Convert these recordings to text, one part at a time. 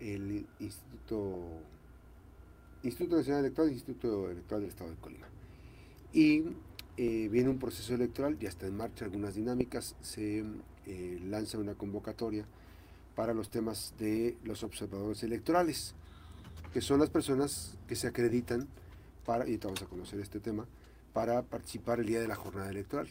el Instituto, Instituto Nacional Electoral, Instituto Electoral del Estado de Colima. Y eh, viene un proceso electoral, ya está en marcha algunas dinámicas, se eh, lanza una convocatoria para los temas de los observadores electorales, que son las personas que se acreditan para, y vamos a conocer este tema, para participar el día de la jornada electoral.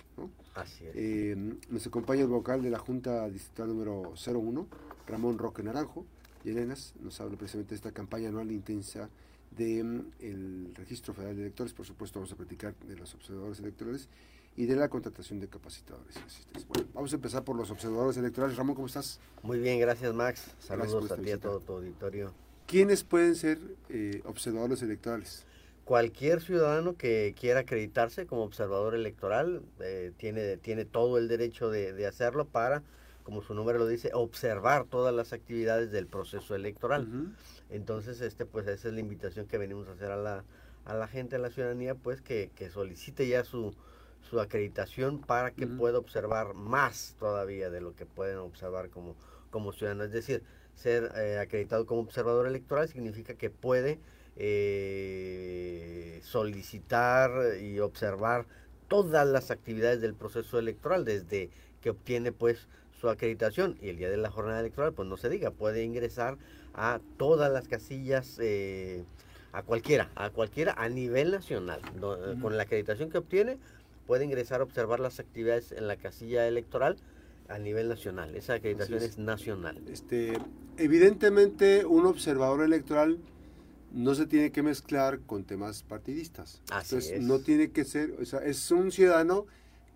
Así es. Eh, nos acompaña el vocal de la Junta Distrital número 01, Ramón Roque Naranjo, y Elenas nos habla precisamente de esta campaña anual intensa del el Registro Federal de Electores, por supuesto vamos a platicar de los observadores electorales y de la contratación de capacitadores. Bueno, vamos a empezar por los observadores electorales. Ramón, ¿cómo estás? Muy bien, gracias Max. Saludos a ti y a todo tu auditorio. ¿Quiénes pueden ser eh, observadores electorales? Cualquier ciudadano que quiera acreditarse como observador electoral eh, tiene, tiene todo el derecho de, de, hacerlo para, como su nombre lo dice, observar todas las actividades del proceso electoral. Uh -huh. Entonces, este, pues esa es la invitación que venimos a hacer a la, a la gente, a la ciudadanía, pues que, que solicite ya su, su acreditación para que uh -huh. pueda observar más todavía de lo que pueden observar como, como ciudadano. Es decir, ser eh, acreditado como observador electoral significa que puede eh, solicitar y observar todas las actividades del proceso electoral desde que obtiene pues su acreditación y el día de la jornada electoral pues no se diga puede ingresar a todas las casillas eh, a cualquiera a cualquiera a nivel nacional no, uh -huh. con la acreditación que obtiene puede ingresar a observar las actividades en la casilla electoral a nivel nacional esa acreditación es. es. nacional este evidentemente un observador electoral no se tiene que mezclar con temas partidistas. Así Entonces, es. no tiene que ser, o sea, es un ciudadano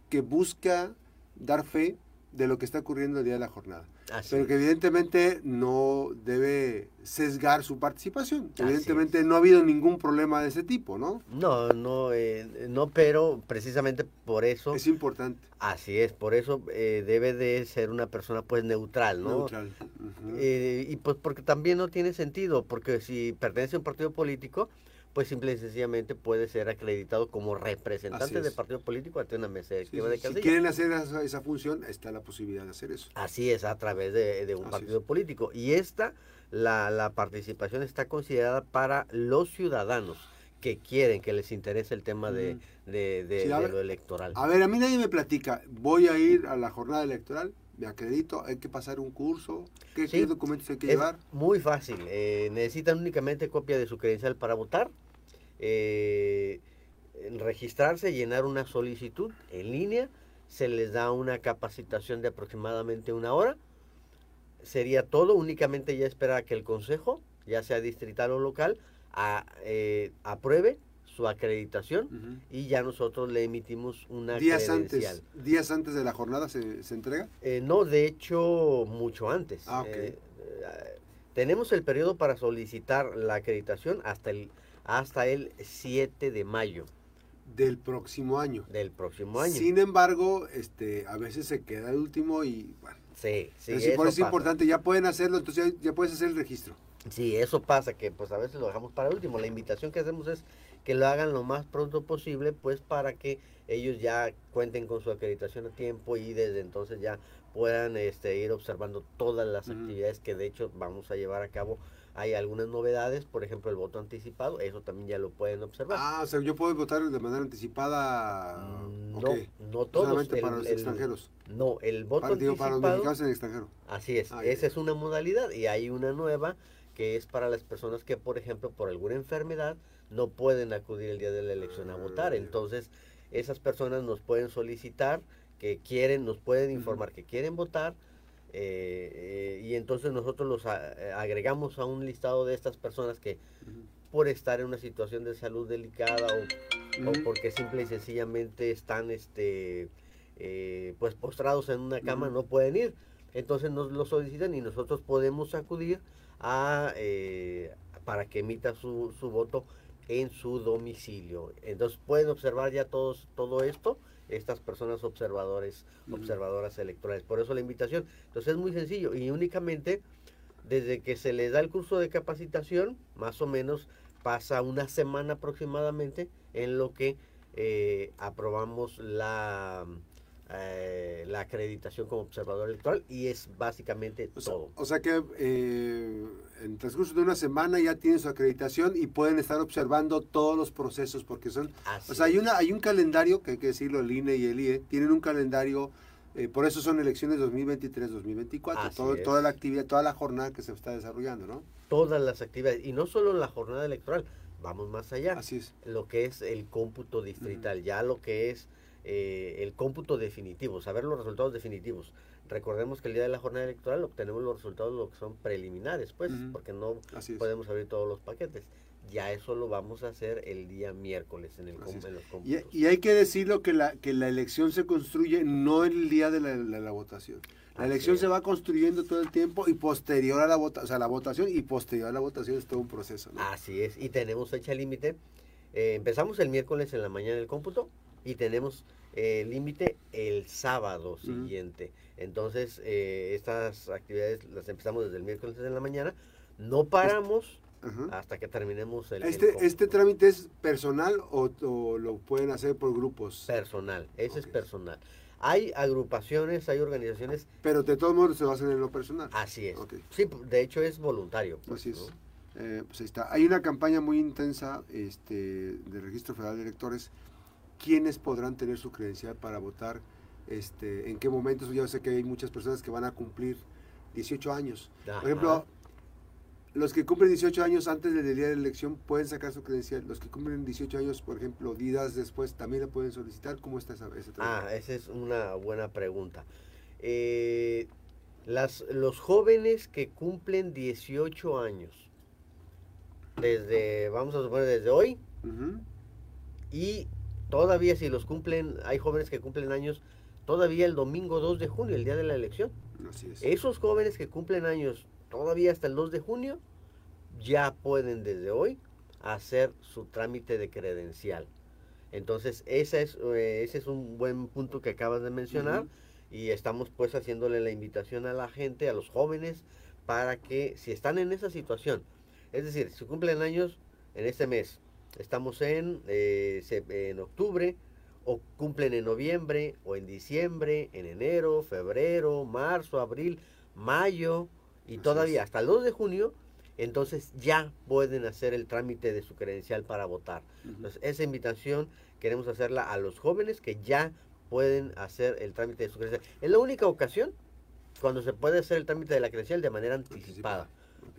que busca dar fe de lo que está ocurriendo el día de la jornada. Así pero que evidentemente no debe sesgar su participación. Así evidentemente es. no ha habido ningún problema de ese tipo, ¿no? No, no, eh, no, pero precisamente por eso. Es importante. Así es, por eso eh, debe de ser una persona pues neutral, ¿no? Neutral. Uh -huh. eh, y pues porque también no tiene sentido, porque si pertenece a un partido político, pues simple y sencillamente puede ser acreditado como representante del partido político ante una mesa directiva sí, de casilla. Si quieren hacer esa, esa, función, está la posibilidad de hacer eso. Así es, a través de, de un Así partido es. político. Y esta, la, la participación está considerada para los ciudadanos que quieren, que les interese el tema de, de, de, sí, de ver, lo electoral. A ver, a mí nadie me platica, voy a ir a la jornada electoral, me acredito, hay que pasar un curso, ¿qué, Sí, qué documentos hay que es llevar? Muy fácil, eh, necesitan únicamente copia de su credencial para votar, eh, registrarse, llenar una solicitud en línea, se les da una capacitación de aproximadamente una hora, sería todo, únicamente ya esperar a que el consejo, ya sea distrital o local, a, eh, apruebe su acreditación Uh -huh. y ya nosotros le emitimos una días credencial. antes días antes de la jornada se, se entrega Eh, no, de hecho, mucho antes. Ah. Eh, eh, tenemos el periodo para solicitar la acreditación hasta el, hasta el 7 de mayo del próximo año. del próximo año. Sin embargo, este, a veces se queda el último y bueno. sí, sí. es, por eso es importante, ya pueden hacerlo, entonces ya, ya, puedes hacer el registro. Sí, eso pasa, que pues a veces lo dejamos para último. La invitación que hacemos es que lo hagan lo más pronto posible, pues para que ellos ya cuenten con su acreditación a tiempo y desde entonces ya puedan este, ir observando todas las actividades que de hecho vamos a llevar a cabo. Hay algunas novedades, por ejemplo el voto anticipado, eso también ya lo pueden observar. Ah, o sea, yo puedo votar de manera anticipada. No, okay. no todos. Solamente el, para los el, extranjeros. No, el voto para, digo, anticipado. para los mexicanos en el extranjero. Así es, ah, esa es una modalidad y hay una nueva que es para las personas que, por ejemplo, por alguna enfermedad no pueden acudir el día de la elección a votar. Entonces, esas personas nos pueden solicitar que quieren, nos pueden informar que quieren votar eh, eh, y entonces nosotros los a, agregamos a un listado de estas personas que por estar en una situación de salud delicada o, o porque simple y sencillamente están este eh, pues postrados en una cama no pueden ir. Entonces nos lo solicitan y nosotros podemos acudir a eh, para que emita su, su, voto en su domicilio. Entonces pueden observar ya todos todo esto estas personas observadores, uh -huh. observadoras electorales. Por eso la invitación. Entonces es muy sencillo y únicamente desde que se les da el curso de capacitación, más o menos pasa una semana aproximadamente en lo que eh, aprobamos la eh, la acreditación como observador electoral y es básicamente o todo. Sea, o sea que eh, en el transcurso de una semana ya tienen su acreditación y pueden estar observando todos los procesos porque son... o sea, hay, una, hay un calendario, que hay que decirlo, el INE y el IE, tienen un calendario, eh, por eso son elecciones 2023-2024, toda la actividad, toda la jornada que se está desarrollando, ¿no? Todas las actividades, y no solo la jornada electoral, vamos más allá. Así es. Lo que es el cómputo distrital, ya lo que es eh, el cómputo definitivo, saber los resultados definitivos. Recordemos que el día de la jornada electoral obtenemos los resultados lo que son preliminares, pues, porque no podemos abrir todos los paquetes. Ya eso lo vamos a hacer el día miércoles en, el los cómputos. Y, hay que decirlo que la, que la elección se construye no el día de la, votación. La elección se va construyendo todo el tiempo y posterior a la votación, o sea, la votación y posterior a la votación es todo un proceso. Así es, y tenemos fecha límite. Eh, empezamos el miércoles en la mañana del cómputo y tenemos el límite el sábado siguiente. Entonces, eh, estas actividades las empezamos desde el miércoles en la mañana. No paramos hasta que terminemos el... ¿Este, ¿Este trámite es personal o, lo pueden hacer por grupos? Personal, ese es personal. Hay agrupaciones, hay organizaciones... Pero de todos modos se hacer en lo personal. Así es. Sí, de hecho es voluntario. Pues, Así es. Eh, pues ahí está. Hay una campaña muy intensa este, del Registro Federal de Electores quiénes podrán tener su credencial para votar, este, en qué momentos. Yo sé que hay muchas personas que van a cumplir 18 años. Por ejemplo, los que cumplen 18 años antes del día de la elección pueden sacar su credencial. Los que cumplen 18 años, por ejemplo, días después, también la pueden solicitar. ¿Cómo está esa, ese Ah, esa es una buena pregunta. Eh, las, los jóvenes que cumplen 18 años, desde, vamos a suponer, desde hoy, y todavía si los cumplen, hay jóvenes que cumplen años todavía el domingo 2 de junio, el día de la elección. Esos jóvenes que cumplen años todavía hasta el 2 de junio, ya pueden desde hoy hacer su trámite de credencial. Entonces, ese es, eh, ese es un buen punto que acabas de mencionar y estamos pues haciéndole la invitación a la gente, a los jóvenes, para que si están en esa situación, es decir, si cumplen años en este mes, Estamos en, eh, en octubre, o cumplen en noviembre, o en diciembre, en enero, febrero, marzo, abril, mayo, y todavía hasta el 2 de junio, entonces ya pueden hacer el trámite de su credencial para votar. Entonces, esa invitación queremos hacerla a los jóvenes que ya pueden hacer el trámite de su credencial. Es la única ocasión cuando se puede hacer el trámite de la credencial de manera anticipada,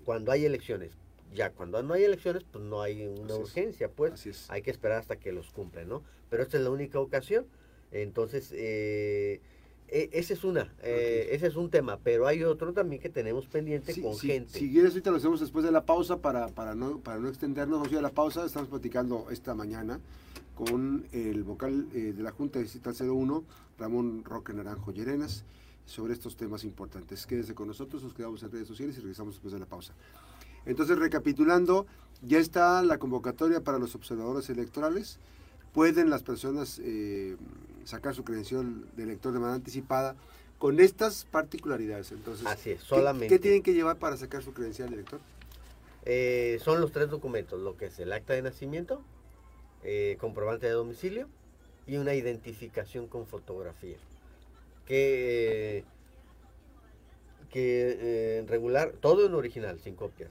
cuando hay elecciones ya cuando no hay elecciones, pues no hay una urgencia, pues hay que esperar hasta que los cumplen, ¿no? Pero esta es la única ocasión, entonces eh, e, ese es una, eh, ese es un tema, pero hay otro también que tenemos pendiente con gente. Si quieres, ahorita lo hacemos después de la pausa para, para, no, para no extendernos, vamos a, la pausa, estamos platicando esta mañana con el vocal eh, de la Junta Distrital 01, Ramón Roque Naranjo Llerenas, sobre estos temas importantes. Quédese con nosotros, nos quedamos en redes sociales y regresamos después de la pausa. Entonces, recapitulando, ya está la convocatoria para los observadores electorales. Pueden las personas eh, sacar su credencial de elector de manera anticipada con estas particularidades. Entonces, Así es, solamente. ¿qué, tienen que llevar para sacar su credencial de elector? Eh, son los tres documentos, lo que es el acta de nacimiento, eh, comprobante de domicilio y una identificación con fotografía. Que, que en regular, todo en original, sin copias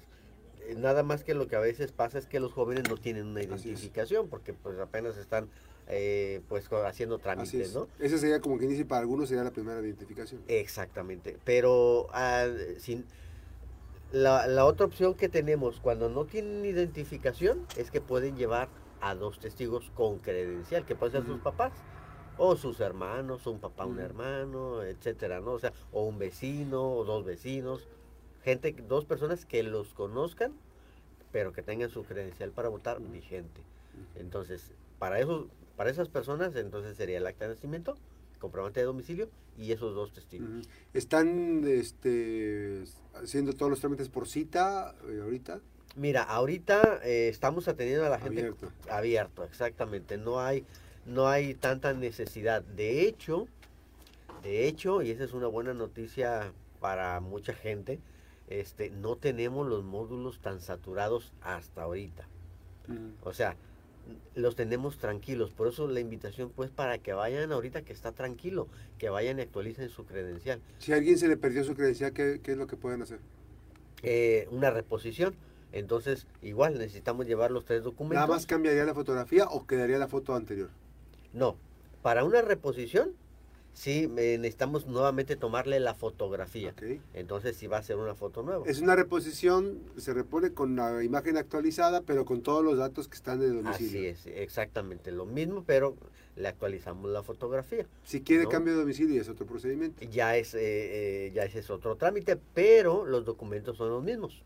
nada más que lo que a veces pasa es que los jóvenes no tienen una identificación porque pues apenas están eh, pues haciendo trámites, ¿no? Esa sería como que dice para algunos sería la primera identificación. Exactamente, pero ah, sin, la, la, otra opción que tenemos cuando no tienen identificación es que pueden llevar a dos testigos con credencial, que pueden ser sus papás o sus hermanos, un papá, un hermano, etcétera, ¿no? O sea, o un vecino o dos vecinos gente, dos personas que los conozcan, pero que tengan su credencial para votar vigente. Entonces, para eso, para esas personas, entonces sería el acta de nacimiento, comprobante de domicilio y esos dos testigos. ¿Están este, haciendo todos los trámites por cita eh, ahorita? Mira, ahorita eh, estamos atendiendo a la gente abierto. abierto, exactamente. No hay, no hay tanta necesidad. De hecho, de hecho, y esa es una buena noticia para mucha gente, este, no tenemos los módulos tan saturados hasta ahorita. Mm. O sea, los tenemos tranquilos. Por eso la invitación, pues, para que vayan ahorita que está tranquilo, que vayan y actualicen su credencial. Si a alguien se le perdió su credencial, ¿qué, es lo que pueden hacer? eh, una reposición. Entonces, igual necesitamos llevar los tres documentos. ¿Nada más cambiaría la fotografía o quedaría la foto anterior? No, para una reposición, sí eh, necesitamos nuevamente tomarle la fotografía. Ok. Entonces, sí va a ser una foto nueva. Es una reposición, se repone con la imagen actualizada, pero con todos los datos que están en el Así domicilio. es, exactamente lo mismo, pero le actualizamos la fotografía. Si quiere ¿No? cambio de domicilio, es otro procedimiento. Ya es, eh, eh, ya ese es otro trámite, pero los documentos son los mismos.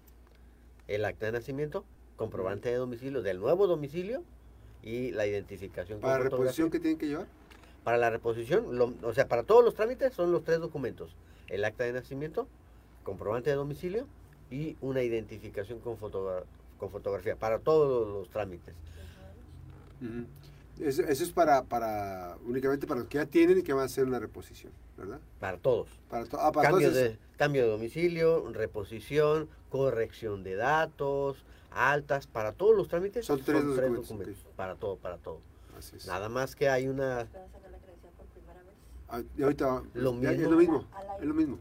El acta de nacimiento, comprobante de domicilio del nuevo domicilio y la identificación. con Para fotografía. reposición, ¿qué tienen que llevar? Para la reposición, lo- o sea, para todos los trámites son los tres documentos. El acta de nacimiento, comprobante de domicilio y una identificación con, fotogra- con fotografía. Para todos los trámites. Eso, eso es para, para, únicamente para los que ya tienen y que van a hacer una reposición, ¿verdad? Para todos. Para to- ah, para Cambio todos de, cambio de domicilio, reposición, corrección de datos, altas, para todos los trámites Son tres documentos. Para todo, para todo. Así es. Nada más que hay una... Puedo sacar la credencial por primera vez. Ah, y ahorita, Lo es mismo. lo es lo mismo.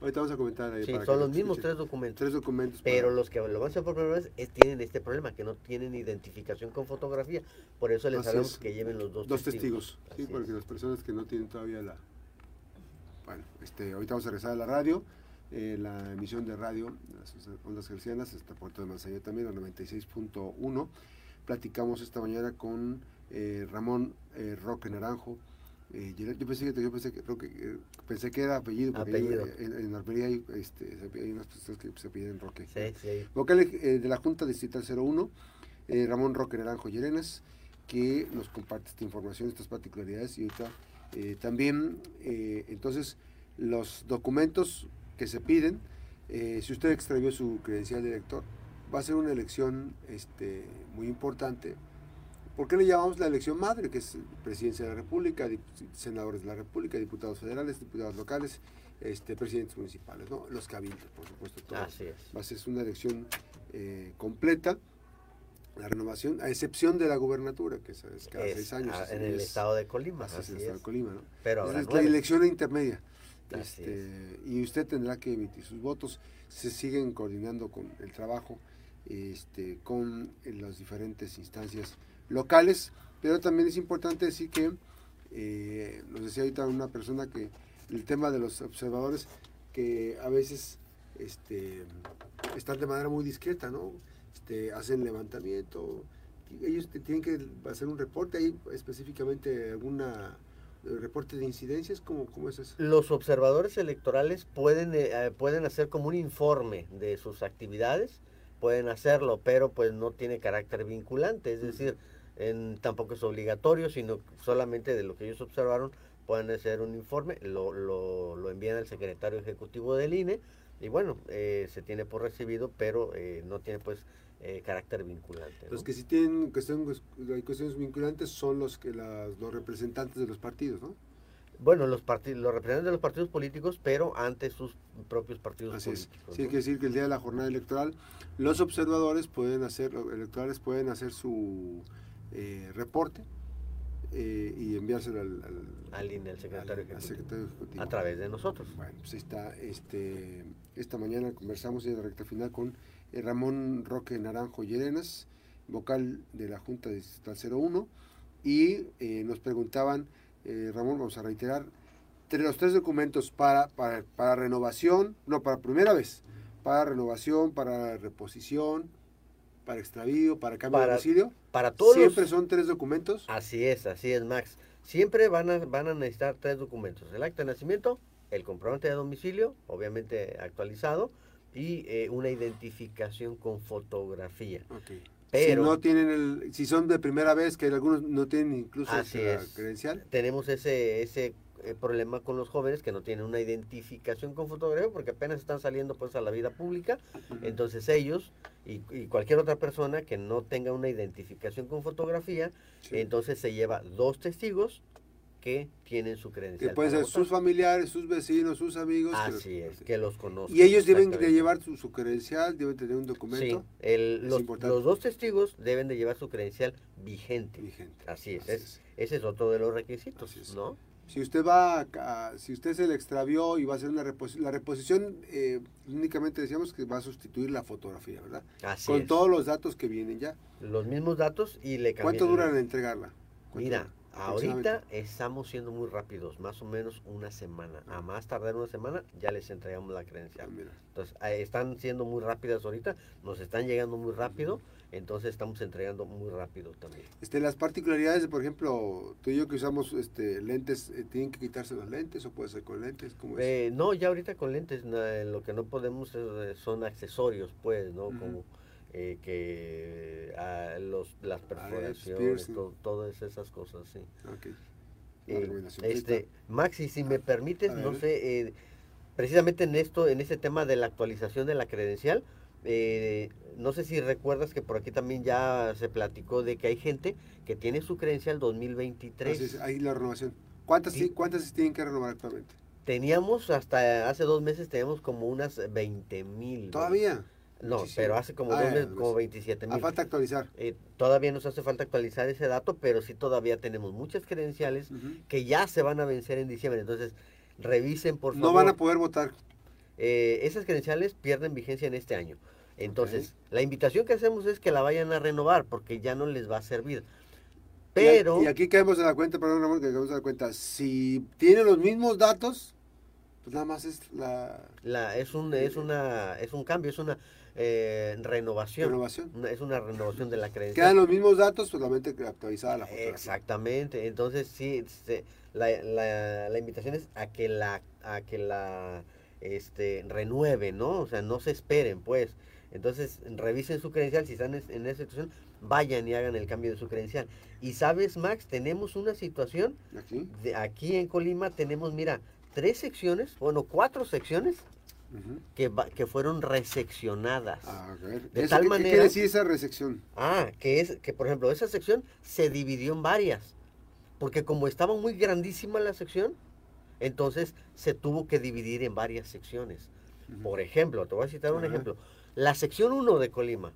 Ahorita vamos a comentar ahí Sí, para son los lo mismos escuchen. tres documentos. Tres documentos. Pero para- los que lo van a hacer por primera vez es- tienen este problema, que no tienen identificación con fotografía. Por eso les hablamos es. que lleven los dos, Dos testigos, sí, Así porque es. las personas que no tienen todavía la... Bueno, este, ahorita vamos a regresar a la radio, eh, la emisión de radio, las ondas gercianas, está Puerto de Manzanillo también, la 96.1. Platicamos esta mañana con eh, Ramón eh, Roque Naranjo. Eh, yo yo pensé que, yo pensé que, Roque, eh, pensé que era apellido, porque Apellido. en, en Armería hay, este, hay unas personas que se piden Roque. Sí, sí. Vocal eh, de la Junta Distrital 01, eh, Ramón Roque Naranjo Llerenas, que nos comparte esta información, estas particularidades y eh, también, eh, entonces, los documentos que se piden, eh, si usted extravió su credencial de elector, va a ser una elección este, muy importante. ¿Por qué le llamamos la elección madre? Que es presidencia de la República, senadores de la República, diputados federales, diputados locales, este, presidentes municipales, ¿no? los cabildos, por supuesto. todos. Así es. Va a ser una elección eh, completa, la renovación, a excepción de la gubernatura, que es, cada Es, seis años. así en el es- estado de Colima. así es el estado es. de Colima, ¿no? Pero Esa es la elección intermedia. Este, y usted tendrá que emitir sus votos. Se siguen coordinando con el trabajo, este, con las diferentes instancias locales, pero también es importante decir que, eh, nos decía ahorita una persona que el tema de los observadores, que a veces este, están de manera muy discreta, ¿no? Este, hacen levantamiento, ellos tienen que hacer un reporte, ahí específicamente alguna eh, reporte de incidencias, ¿cómo, cómo es eso? Los observadores electorales pueden, eh, eh, pueden hacer como un informe de sus actividades, pueden hacerlo, pero pues no tiene carácter vinculante, es decir, en- tampoco es obligatorio, sino solamente de lo que ellos observaron pueden hacer un informe, lo, lo, lo envían al secretario ejecutivo del INE y bueno, eh, se tiene por recibido, pero eh, no tiene pues eh, carácter vinculante. ¿no? Los que sí tienen cuestiones, hay cuestiones vinculantes son los que las- los representantes de los partidos, ¿no? Bueno, los partidos, los representantes de los partidos políticos, pero ante sus propios partidos Así es. políticos. Sí, hay ¿no? que decir que el día de la jornada electoral, los observadores pueden hacer, los electorales pueden hacer su eh, reporte eh, y enviárselo al, al, Al INE, al secretario al- al ejecutivo. secretario ejecutivo. a través de nosotros. Bueno, pues está, este, esta mañana conversamos en la recta final con eh, Ramón Roque Naranjo Llerenas, vocal de la Junta Distrital 01, y eh, nos preguntaban, Ramón, vamos a reiterar, tre- los tres documentos para, para, para renovación, no, para primera vez, para renovación, para reposición, para extravío, para cambio de domicilio, Para todos siempre los- son tres documentos. Así es, así es, Max. Siempre van a, van a necesitar tres documentos. El acta de nacimiento, el comprobante de domicilio, obviamente actualizado, y eh, una identificación con fotografía. Ok. Pero- si no tienen el, si son de primera vez, que algunos no tienen incluso Así la es. credencial. Tenemos ese, ese eh, problema con los jóvenes que no tienen una identificación con fotografía porque apenas están saliendo pues a la vida pública. Entonces ellos y, y cualquier otra persona que no tenga una identificación con fotografía, Sí. entonces se lleva dos testigos que tienen su credencial. que pueden ser sus familiares, sus vecinos, sus amigos. que Así los- es, que los conozcan. Y ellos deben de llevar su, su credencial, deben tener un Sí, documento el- Es los, los dos testigos deben de llevar su credencial vigente. vigente. Así es, Así es- ese es otro de los requisitos, Así es. ¿no? Si usted va, a, si usted se le extravió y va a hacer una reposición, la reposición eh, únicamente decíamos que va a sustituir la fotografía, ¿verdad? Así Con es. todos los datos que vienen ya. Los mismos datos y le ¿Cuánto cambian- dura en entregarla? ¿Cuánto Mira, ahorita estamos siendo muy rápidos, más o menos una semana. A más tardar una semana ya les entregamos la Ah, credencial. mira. Entonces, están siendo muy rápidas ahorita, nos están llegando muy rápido, entonces estamos entregando muy rápido también. Este, las particularidades, de, por ejemplo, tú y yo que usamos este, lentes, eh, ¿tienen que quitarse los lentes o puede ser con lentes? ¿Cómo es? Eh, no, ya ahorita con lentes, na- lo que no podemos eh, son accesorios, pues, ¿no? Como eh, que ah, los, las perforaciones, todas esas cosas, sí. Eh, este, Maxi, si me permites, a no sé, eh, precisamente en esto, en este tema de la actualización de la credencial, eh, no sé si recuerdas que por aquí también ya se platicó de que hay gente que tiene su credencial 2023. Así es, ahí la renovación. ¿Cuántas, Sí. ¿Cuántas se tienen que renovar actualmente? Teníamos hasta hace dos meses, teníamos como unas 20 mil. ¿Todavía? No, Muchísimo. pero hace como Ah, dos meses, pues, como 27 A mil. falta actualizar. Eh, todavía nos hace falta actualizar ese dato, pero sí todavía tenemos muchas credenciales que ya se van a vencer en diciembre. Entonces, revisen por favor. No van a poder votar. Eh, esas credenciales pierden vigencia en este año. Entonces, la invitación que hacemos es que la vayan a renovar porque ya no les va a servir. Pero, Y, aquí caemos en la cuenta, perdón Ramón, que caemos en la cuenta. Si tiene los mismos datos, pues nada más es la la, es, un, es, una, es un cambio, es una eh, renovación. renovación. Una- es una renovación de la credencial. Quedan los mismos datos, solamente que actualizada la fotografía. Exactamente, entonces sí, se- la, la- la invitación es a que la, a que la este, renueven, ¿no? O sea, no se esperen, pues. Entonces, revisen su credencial, si están en, esa situación, vayan y hagan el cambio de su credencial. Y sabes, Max, tenemos una situación, Aquí. de aquí en Colima tenemos, mira, tres secciones, bueno, cuatro secciones que, va- que fueron reseccionadas. A ver. De tal ¿qué- ¿Qué manera- quiere decir esa resección? Ah, que es que por ejemplo esa sección se dividió en varias, porque como estaba muy grandísima la sección, entonces se tuvo que dividir en varias secciones. Por ejemplo, te voy a citar un ejemplo. La sección 1 de Colima,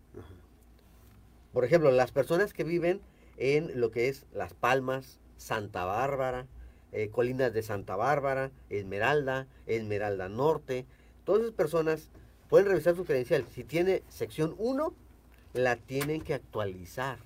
por ejemplo, las personas que viven en lo que es Las Palmas, Santa Bárbara, eh, Colinas de Santa Bárbara, Esmeralda, Esmeralda Norte, todas esas personas pueden revisar su credencial. Si tiene sección 1, la tienen que actualizar.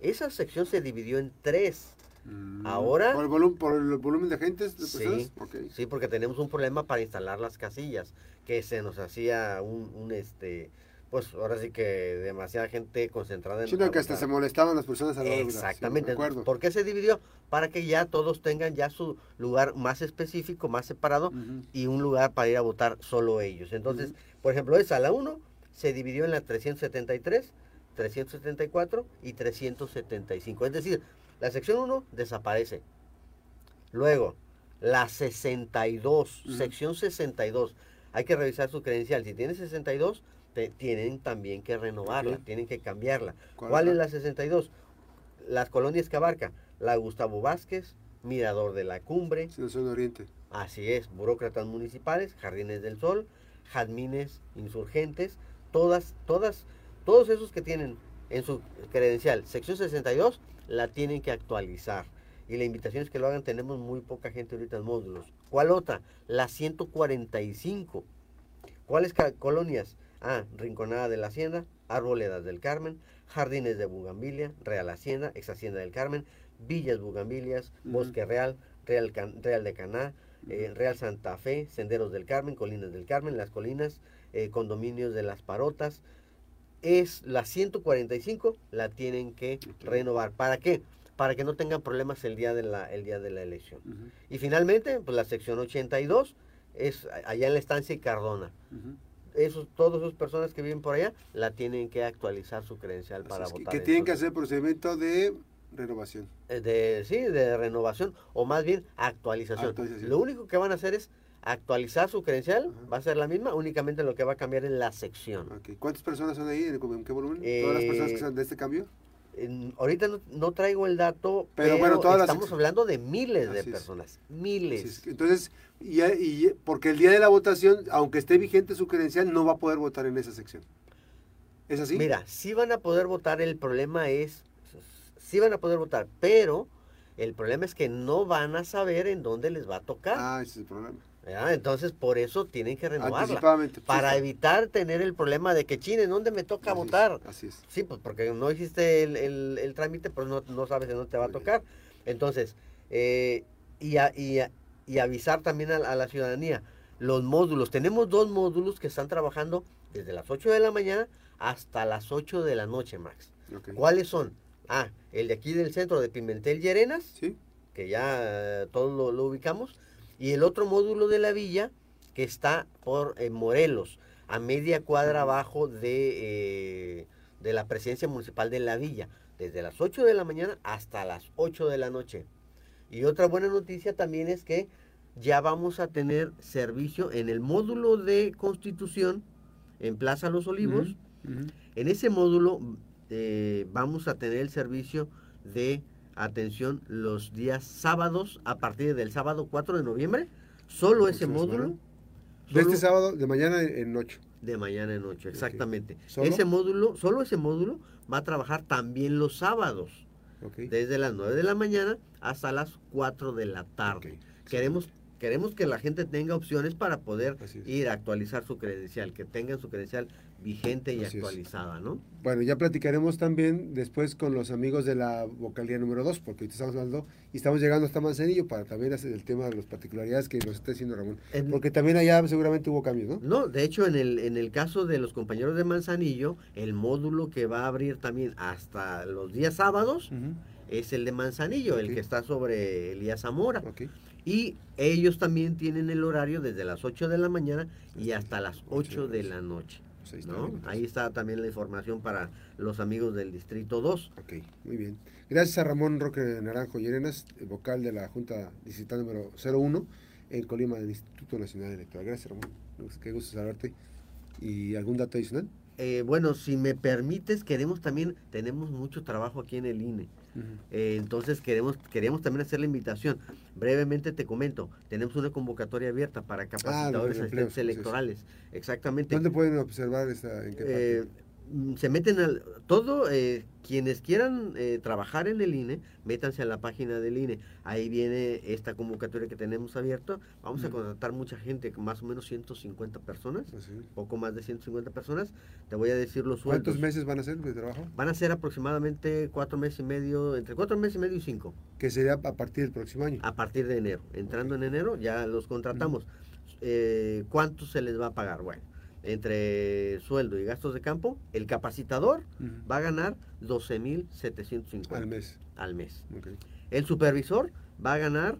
Esa sección se dividió en tres. Mm, Ahora- ¿Por el, volum- por el volumen de agentes? De Sí. personas? Ok. Sí, porque tenemos un problema para instalar las casillas, que se nos hacía un, un, este, pues ahora sí que demasiada gente concentrada en... Sí, no, que hasta se molestaban las personas a la hora sí, Exactamente. de acuerdo. ¿Por qué se dividió? Para que ya todos tengan ya su lugar más específico, más separado y un lugar para ir a votar solo ellos. Entonces, por ejemplo, esa, la 1, se dividió en la 373, 374 y 375. Es decir, la sección 1 desaparece. Luego, la 62, Ujú. sección 62. Hay que revisar su credencial. Si tiene 62, te- tienen también que renovarla, tienen que cambiarla. ¿Cuál ¿Cuál es la 62? Las colonias que abarca. La Gustavo Vázquez, Mirador de la Cumbre, zona oriente. Así es, burócratas municipales, jardines del sol, jazmines, insurgentes, todas, todas, todos esos que tienen en su credencial sección 62 la tienen que actualizar. Y la invitación es que lo hagan, tenemos muy poca gente ahorita en módulos. ¿Cuál otra? La 145. ¿Cuáles colonias? Ah, Rinconada de la Hacienda, Arboledas del Carmen, Jardines de Bugambilia, Real Hacienda, Ex Hacienda del Carmen, Villas Bugambilias. Bosque Real, Real, Can- Real de Caná, eh. Real Santa Fe, Senderos del Carmen, Colinas del Carmen, Las Colinas, eh, Condominios de las Parotas. Es la 145, la tienen que renovar. ¿Para qué? Para que no tengan problemas el día de la, el día de la elección. Y finalmente, pues la sección 82 es allá en la estancia y Cardona. Ujú. Esos, todas esas personas que viven por allá la tienen que actualizar su credencial Así para es que, votar. que tienen que hacer procedimiento de renovación. eh, de, sí, de renovación o más bien actualización. Actualización. Lo único que van a hacer es actualizar su credencial, Ajá. va a ser la misma, únicamente lo que va a cambiar es la sección. ¿Cuántas personas son ahí? ¿En, qué volumen? ¿Todas las personas que Eh, están de este cambio? En- ahorita no, no traigo el dato, Pero pero, bueno, todas estamos hablando de miles de Así personas, miles. Entonces, y, y- porque el día de la votación, aunque esté vigente su credencial, no va a poder votar en esa sección. ¿Es así? Mira, sí van a poder votar, el problema es, sí van a poder votar, pero El problema es que no van a saber en dónde les va a tocar. Ah, ese es el problema. ¿Verdad? Entonces, por eso tienen que renovarla. Para evitar tener el problema de que, chine, ¿en dónde me toca Así es, votar? Así es. Sí, pues porque no hiciste el, el- el trámite, pues no, no sabes en dónde te va a tocar. Entonces, eh, y, a- y a- y avisar también a, a la ciudadanía, los módulos, tenemos dos módulos que están trabajando desde las 8 de la mañana hasta las 8 de la noche, Max. ¿Cuáles son? Ah, el de aquí del centro de Pimentel y Arenas, Sí. que ya eh, todos lo, lo ubicamos, y el otro módulo de la villa que está por eh, Morelos, a media cuadra abajo de, eh, de la presidencia municipal de la villa, desde las 8 de la mañana hasta las 8 de la noche. Y otra buena noticia también es que ya vamos a tener servicio en el módulo de Constitución en Plaza Los Olivos. En ese módulo eh, vamos a tener el servicio de atención los días sábados a partir del sábado 4 de noviembre. Solo ese módulo. De este sábado, de mañana en 8. de mañana en 8, exactamente. Ese módulo, solo ese módulo va a trabajar también los sábados, desde las 9 de la mañana hasta las 4 de la tarde. Queremos, queremos que la gente tenga opciones para poder ir a actualizar su credencial, que tengan su credencial vigente y Así es. actualizada, ¿no? Bueno, ya platicaremos también después con los amigos de la vocalía número 2, porque ahorita estamos hablando y estamos llegando hasta Manzanillo para también hacer el tema de las particularidades que nos está diciendo Ramón. En- Porque también allá seguramente hubo cambios, ¿no? No, de hecho, en el, en el caso de los compañeros de Manzanillo, el módulo que va a abrir también hasta los días sábados es el de Manzanillo, el que está sobre Elías Zamora. Ok. Y ellos también tienen el horario desde las 8 de la mañana y hasta las 8 de la noche. Pues ahí está ¿no? Ahí está también la información para los amigos del Distrito 2. Ok, muy bien. Gracias a Ramón Roque Naranjo Llerenas, el vocal de la Junta Distrital número 01 en Colima del Instituto Nacional Electoral. Gracias, Ramón. Qué gusto saludarte. ¿Y algún dato adicional? Eh, bueno, si me permites, queremos también, tenemos mucho trabajo aquí en el INE. Eh, entonces queremos queríamos también hacer la invitación. Brevemente te comento, tenemos una convocatoria abierta para capacitadores los empleos, electorales. Exactamente. ¿Dónde pueden observar esta? ¿En qué? Eh, se meten al todo eh, quienes quieran eh, trabajar en el INE métanse a la página del INE ahí viene esta convocatoria que tenemos abierta vamos a contratar mucha gente más o menos 150 personas Así. poco más de 150 personas te voy a decir los ¿Cuántos sueldos meses van a ser de trabajo? van a ser aproximadamente cuatro meses y medio entre cuatro meses y medio y cinco Que sería a partir del próximo año. a partir de enero. Entrando en enero ya los contratamos. Eh, ¿Cuánto se les va a pagar? Bueno, entre sueldo y gastos de campo, el capacitador va a ganar 12.750 Al mes. al mes. El supervisor va a ganar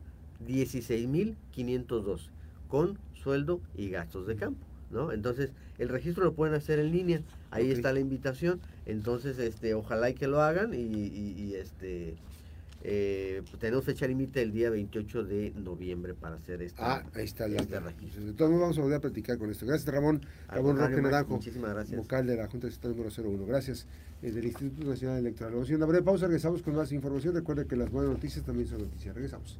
16.512 con sueldo y gastos de campo. ¿no? Entonces, el registro lo pueden hacer en línea. Ahí está la invitación. Entonces, este, ojalá y que lo hagan y, y- y, este eh, pues, tenemos fecha límite el día 28 de noviembre para hacer esta. Ah, ahí está la. este. De modos, vamos a volver a platicar con esto. Gracias, Ramón. Al Ramón Roque Naranjo. Muchísimas gracias. vocal de la Junta Distrital número 01. Gracias. Desde el Instituto Nacional Electoral. Vamos a hacer una breve pausa, regresamos con más información. Recuerden que las buenas noticias también son noticias. Regresamos.